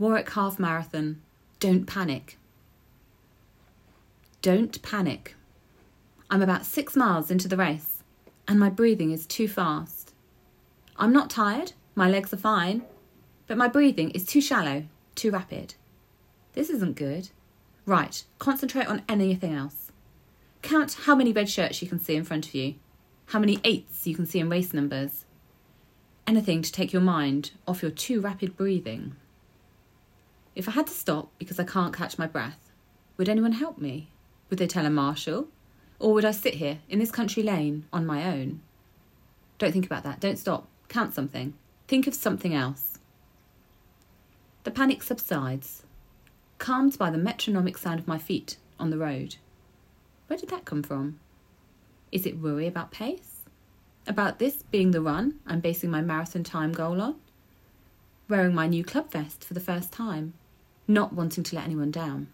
Warwick Half Marathon. Don't panic. Don't panic. I'm about six miles into the race, and my breathing is too fast. I'm not tired, my legs are fine, but my breathing is too shallow, too rapid. This isn't good. Right, concentrate on anything else. Count how many red shirts you can see in front of you, how many eights you can see in race numbers. Anything to take your mind off your too rapid breathing. If I had to stop because I can't catch my breath, would anyone help me? Would they tell a marshal? Or would I sit here in this country lane on my own? Don't think about that. Don't stop. Count something. Think of something else. The panic subsides, calmed by the metronomic sound of my feet on the road. Where did that come from? Is it worry about pace? About this being the run I'm basing my marathon time goal on? Wearing my new club vest for the first time, not wanting to let anyone down.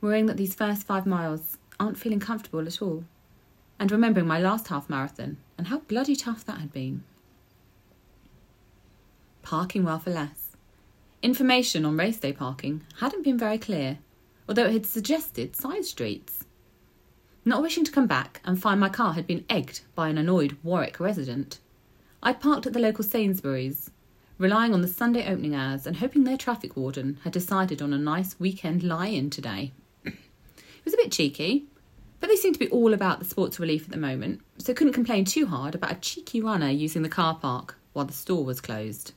Worrying that these first five miles aren't feeling comfortable at all. And remembering my last half marathon and how bloody tough that had been. Parking well for less. Information on race day parking hadn't been very clear, although it had suggested side streets. Not wishing to come back and find my car had been egged by an annoyed Warwick resident, I parked at the local Sainsbury's, relying on the Sunday opening hours and hoping their traffic warden had decided on a nice weekend lie in today. it was a bit cheeky, but they seemed to be all about the sports relief at the moment, so couldn't complain too hard about a cheeky runner using the car park while the store was closed.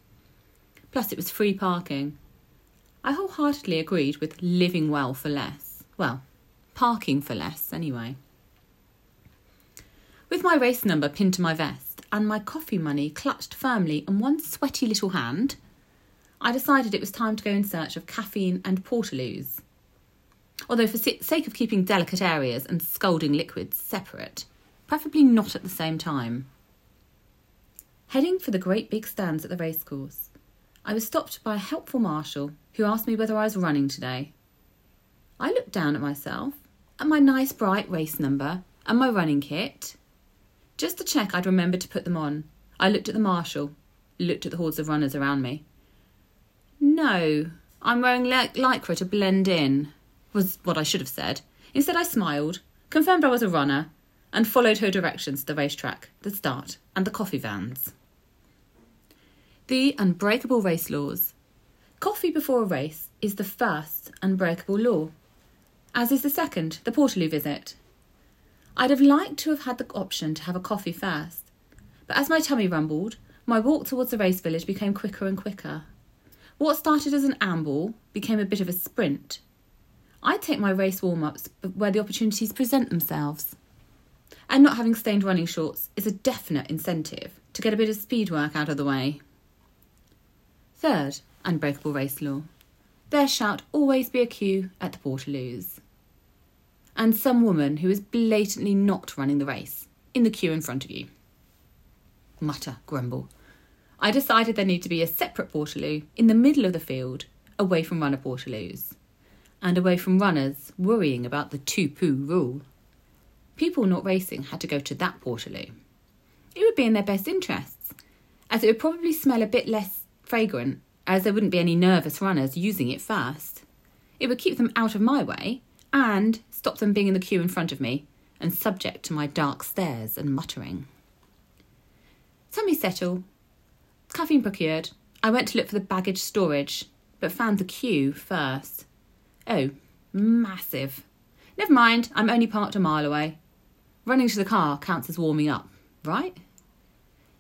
Plus, it was free parking. I wholeheartedly agreed with living well for less. Well, parking for less, anyway. With my race number pinned to my vest and my coffee money clutched firmly in one sweaty little hand, I decided it was time to go in search of caffeine and portaloos. Although, for sake of keeping delicate areas and scalding liquids separate, preferably not at the same time. Heading for the great big stands at the racecourse, I was stopped by a helpful marshal who asked me whether I was running today. I looked down at myself, at my nice bright race number, and my running kit. Just to check I'd remembered to put them on, I looked at the marshal, looked at the hordes of runners around me. No, I'm wearing ly- lycra to blend in, was what I should have said. Instead, I smiled, confirmed I was a runner, and followed her directions to the racetrack, the start, and the coffee vans. The unbreakable race laws. Coffee before a race is the first unbreakable law, as is the second, the Portaloo visit. I'd have liked to have had the option to have a coffee first, but as my tummy rumbled, my walk towards the race village became quicker and quicker. What started as an amble became a bit of a sprint. I take my race warm ups where the opportunities present themselves. And not having stained running shorts is a definite incentive to get a bit of speed work out of the way. Third, unbreakable race law. There shan't always be a queue at the Portaloos. And some woman who is blatantly not running the race in the queue in front of you. Mutter, grumble. I decided there needed to be a separate Portaloo in the middle of the field, away from runner Portaloos, and away from runners worrying about the two poo rule. People not racing had to go to that Portaloo. It would be in their best interests, as it would probably smell a bit less fragrant, as there wouldn't be any nervous runners using it first. It would keep them out of my way and stop them being in the queue in front of me and subject to my dark stares and muttering. Tummy settle. Caffeine procured. I went to look for the baggage storage, but found the queue first. Oh, massive. Never mind, I'm only parked a mile away. Running to the car counts as warming up, right?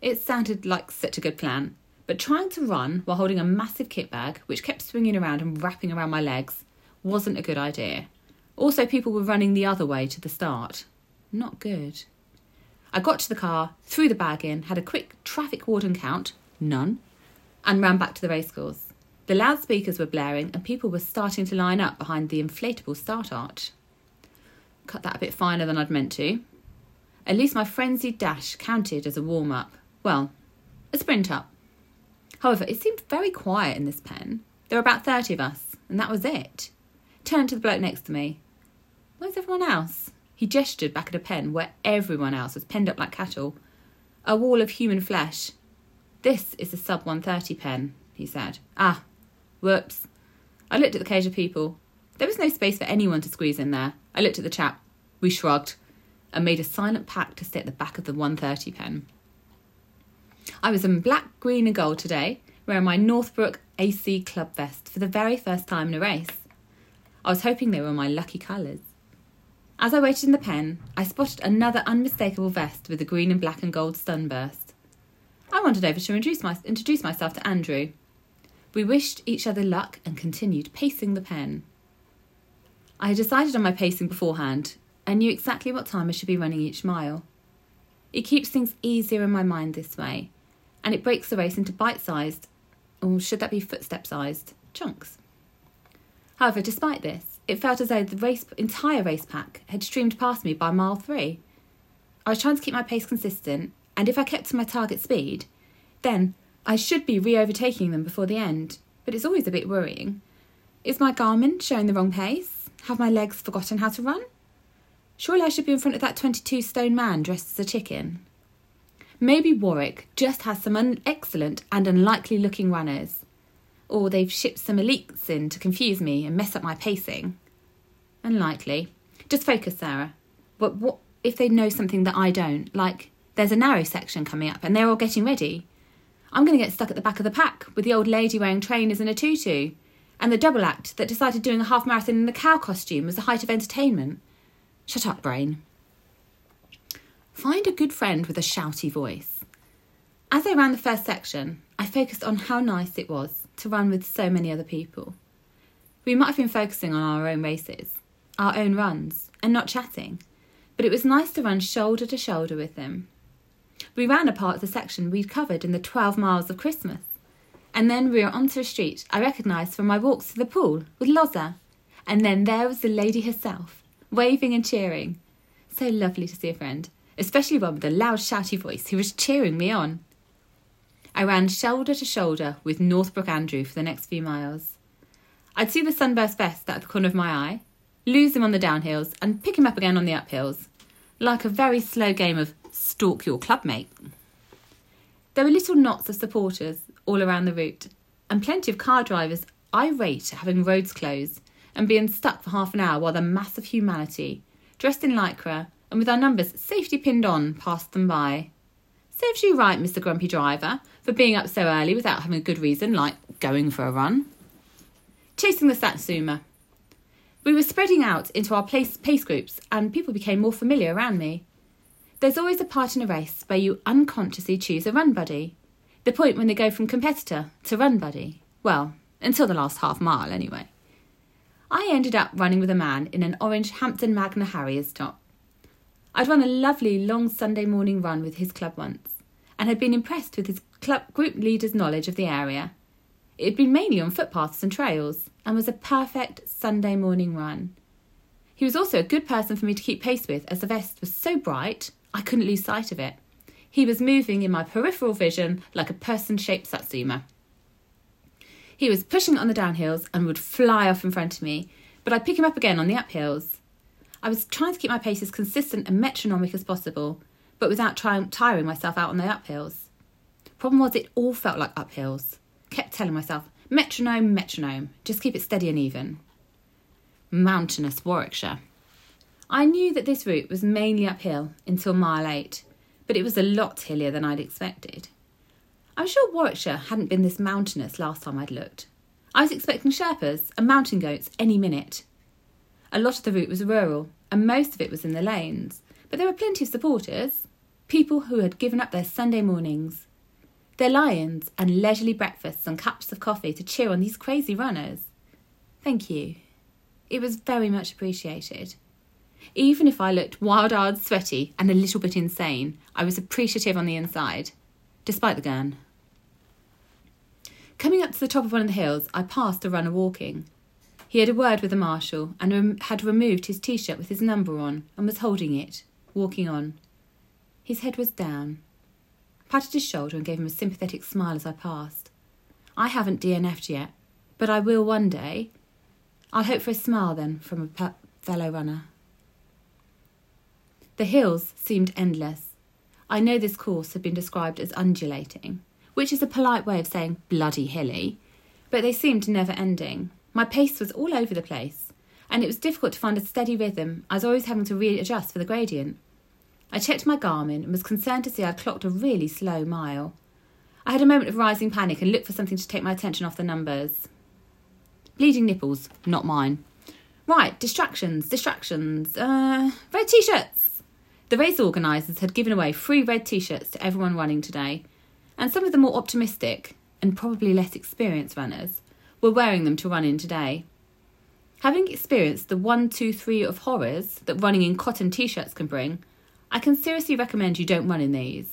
It sounded like such a good plan, but trying to run while holding a massive kit bag, which kept swinging around and wrapping around my legs, wasn't a good idea. Also, people were running the other way to the start. Not good. I got to the car, threw the bag in, had a quick traffic warden count, none, and ran back to the racecourse. The loudspeakers were blaring and people were starting to line up behind the inflatable start arch. Cut that a bit finer than I'd meant to. At least my frenzied dash counted as a warm up. Well, a sprint up. However, it seemed very quiet in this pen. There were about 30 of us, and that was it. Turned to the bloke next to me. Where's everyone else? He gestured back at a pen where everyone else was penned up like cattle. A wall of human flesh. This is the sub 130 pen, he said. Ah, Whoops. I looked at the cage of people. There was no space for anyone to squeeze in there. I looked at the chap. We shrugged and made a silent pact to stay at the back of the 130 pen. I was in black, green, and gold today, wearing my Northbrook AC club vest for the very first time in a race. I was hoping they were my lucky colours. As I waited in the pen, I spotted another unmistakable vest with a green and black and gold sunburst. I wandered over to introduce, my, introduce myself to Andrew. We wished each other luck and continued pacing the pen. I had decided on my pacing beforehand and knew exactly what time I should be running each mile. It keeps things easier in my mind this way, and it breaks the race into bite sized, or should that be footstep sized, chunks. However, despite this, it felt as though the race, entire race pack had streamed past me by mile three. I was trying to keep my pace consistent, and if I kept to my target speed, then I should be re overtaking them before the end, but it's always a bit worrying. Is my Garmin showing the wrong pace? Have my legs forgotten how to run? Surely I should be in front of that 22 stone man dressed as a chicken. Maybe Warwick just has some un- excellent and unlikely looking runners. Or they've shipped some elites in to confuse me and mess up my pacing. Unlikely. Just focus, Sarah. But what if they know something that I don't? Like, there's a narrow section coming up and they're all getting ready. I'm going to get stuck at the back of the pack with the old lady wearing trainers and a tutu. And the double act that decided doing a half marathon in a cow costume was the height of entertainment. Shut up, brain. Find a good friend with a shouty voice. As I ran the first section, I focused on how nice it was to run with so many other people. We might have been focusing on our own races, our own runs, and not chatting, but it was nice to run shoulder to shoulder with them. We ran a part of the section we'd covered in the 12 miles of Christmas, and then we were onto a street I recognised from my walks to the pool with Loza, and then there was the lady herself, waving and cheering. So lovely to see a friend, especially one with a loud, shouty voice who was cheering me on. I ran shoulder to shoulder with Northbrook Andrew for the next few miles. I'd see the sunburst vest at the corner of my eye, lose him on the downhills, and pick him up again on the uphills, like a very slow game of stalk your clubmate. There were little knots of supporters all around the route, and plenty of car drivers irate at having roads closed and being stuck for half an hour while the mass of humanity, dressed in lycra and with our numbers safely pinned on, passed them by. Serves you right, Mr. Grumpy Driver, for being up so early without having a good reason, like going for a run. Chasing the Satsuma. We were spreading out into our pace, pace groups, and people became more familiar around me. There's always a part in a race where you unconsciously choose a run buddy. The point when they go from competitor to run buddy. Well, until the last half mile, anyway. I ended up running with a man in an orange Hampton Magna Harriers top. I'd run a lovely long Sunday morning run with his club once, and had been impressed with his club group leader's knowledge of the area. It had been mainly on footpaths and trails, and was a perfect Sunday morning run. He was also a good person for me to keep pace with, as the vest was so bright I couldn't lose sight of it. He was moving in my peripheral vision like a person shaped satsuma. He was pushing on the downhills and would fly off in front of me, but I'd pick him up again on the uphills. I was trying to keep my pace as consistent and metronomic as possible, but without trying, tiring myself out on the uphills. Problem was, it all felt like uphills. Kept telling myself, metronome, metronome, just keep it steady and even. Mountainous Warwickshire. I knew that this route was mainly uphill until mile eight, but it was a lot hillier than I'd expected. I'm sure Warwickshire hadn't been this mountainous last time I'd looked. I was expecting Sherpas and mountain goats any minute. A lot of the route was rural, and most of it was in the lanes, but there were plenty of supporters, people who had given up their Sunday mornings, their lions and leisurely breakfasts and cups of coffee to cheer on these crazy runners. Thank you. It was very much appreciated. Even if I looked wild eyed, sweaty, and a little bit insane, I was appreciative on the inside, despite the gun. Coming up to the top of one of the hills, I passed a runner walking. He had a word with the marshal and rem- had removed his t shirt with his number on and was holding it, walking on. His head was down. Patted his shoulder and gave him a sympathetic smile as I passed. I haven't DNF'd yet, but I will one day. I'll hope for a smile then from a pe- fellow runner. The hills seemed endless. I know this course had been described as undulating which is a polite way of saying bloody hilly, but they seemed never ending. My pace was all over the place, and it was difficult to find a steady rhythm. I was always having to readjust for the gradient. I checked my Garmin and was concerned to see I'd clocked a really slow mile. I had a moment of rising panic and looked for something to take my attention off the numbers. Bleeding nipples, not mine. Right, distractions, distractions. Uh, red t shirts. The race organisers had given away free red t shirts to everyone running today, and some of the more optimistic and probably less experienced runners were wearing them to run in today. Having experienced the one, two, three of horrors that running in cotton t shirts can bring, I can seriously recommend you don't run in these.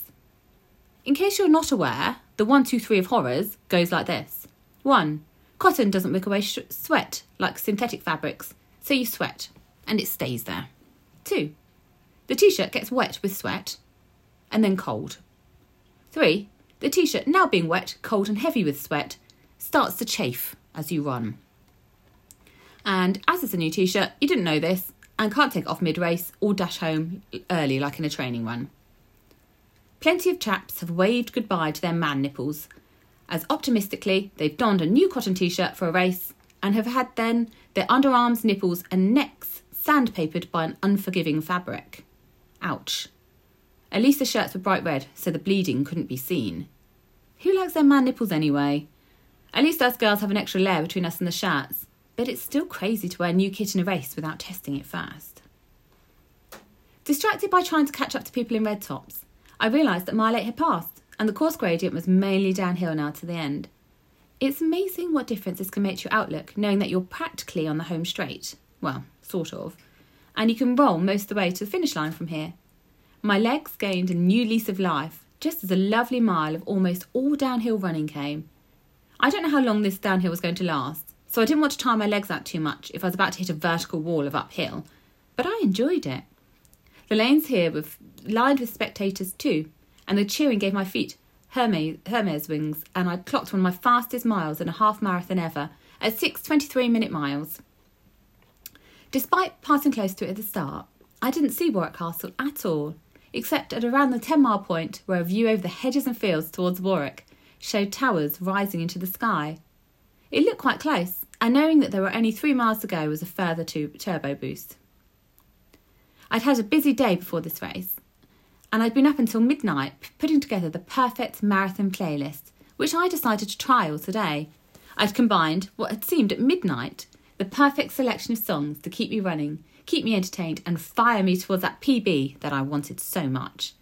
In case you're not aware, the one, two, three of horrors goes like this 1. Cotton doesn't wick away sh- sweat like synthetic fabrics, so you sweat and it stays there. 2. The t shirt gets wet with sweat and then cold. 3. The t shirt, now being wet, cold, and heavy with sweat, starts to chafe as you run. And as it's a new t shirt, you didn't know this and can't take off mid race or dash home early like in a training run. Plenty of chaps have waved goodbye to their man nipples, as optimistically they've donned a new cotton t shirt for a race and have had then their underarms, nipples, and necks sandpapered by an unforgiving fabric. Ouch. At least the shirts were bright red, so the bleeding couldn't be seen. Who likes their man nipples anyway? At least us girls have an extra layer between us and the shirts, but it's still crazy to wear new kit in a race without testing it first. Distracted by trying to catch up to people in red tops, I realised that mile 8 had passed, and the course gradient was mainly downhill now to the end. It's amazing what difference this can make to your outlook, knowing that you're practically on the home straight. Well, sort of. And you can roll most of the way to the finish line from here. My legs gained a new lease of life, just as a lovely mile of almost all downhill running came. I don't know how long this downhill was going to last, so I didn't want to tire my legs out too much if I was about to hit a vertical wall of uphill, but I enjoyed it. The lanes here were lined with spectators too, and the cheering gave my feet Hermes, wings, and I clocked one of my fastest miles in a half marathon ever at 6:23 minute miles. Despite passing close to it at the start, I didn't see Warwick Castle at all, except at around the 10 mile point where a view over the hedges and fields towards Warwick showed towers rising into the sky. It looked quite close, and knowing that there were only three miles to go was a further turbo boost. I'd had a busy day before this race, and I'd been up until midnight putting together the perfect marathon playlist, which I decided to trial today. I'd combined what had seemed at midnight the perfect selection of songs to keep me running, keep me entertained, and fire me towards that PB that I wanted so much.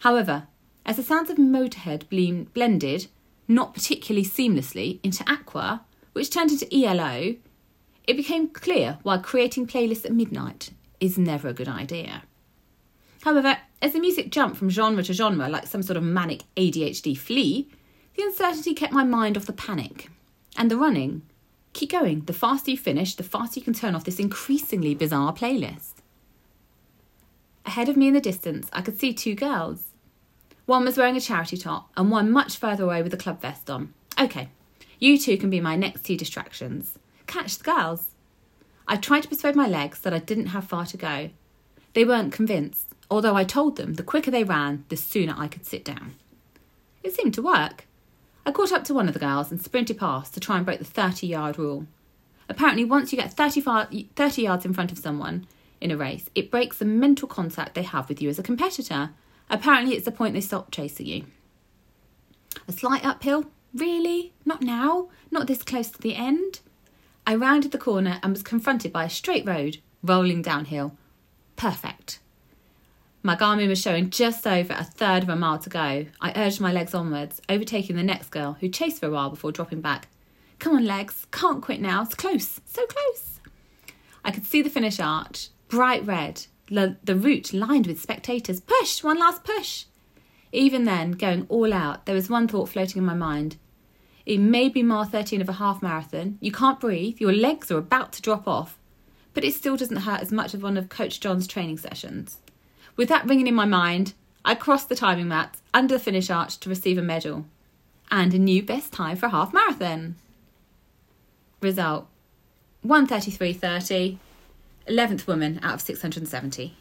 However, as the sounds of Motorhead blended, not particularly seamlessly, into Aqua, which turned into ELO, it became clear why creating playlists at midnight is never a good idea. However, as the music jumped from genre to genre like some sort of manic ADHD flea, the uncertainty kept my mind off the panic. And the running. Keep going. The faster you finish, the faster you can turn off this increasingly bizarre playlist. Ahead of me in the distance, I could see two girls. One was wearing a charity top, and one much further away with a club vest on. Okay, you two can be my next two distractions. Catch the girls. I tried to persuade my legs that I didn't have far to go. They weren't convinced, although I told them the quicker they ran, the sooner I could sit down. It seemed to work. I caught up to one of the girls and sprinted past to try and break the 30 yard rule. Apparently, once you get 30, 30 yards in front of someone in a race, it breaks the mental contact they have with you as a competitor. Apparently, it's the point they stop chasing you. A slight uphill? Really? Not now? Not this close to the end? I rounded the corner and was confronted by a straight road, rolling downhill. Perfect. My Garmin was showing just over a third of a mile to go. I urged my legs onwards, overtaking the next girl, who chased for a while before dropping back. Come on, legs, can't quit now. It's close, so close. I could see the finish arch, bright red, the route lined with spectators. Push, one last push. Even then, going all out, there was one thought floating in my mind. It may be mile 13 of a half marathon. You can't breathe, your legs are about to drop off, but it still doesn't hurt as much as one of Coach John's training sessions. With that ringing in my mind, I crossed the timing mat under the finish arch to receive a medal and a new best time for a half marathon. Result 133.30, 11th woman out of 670.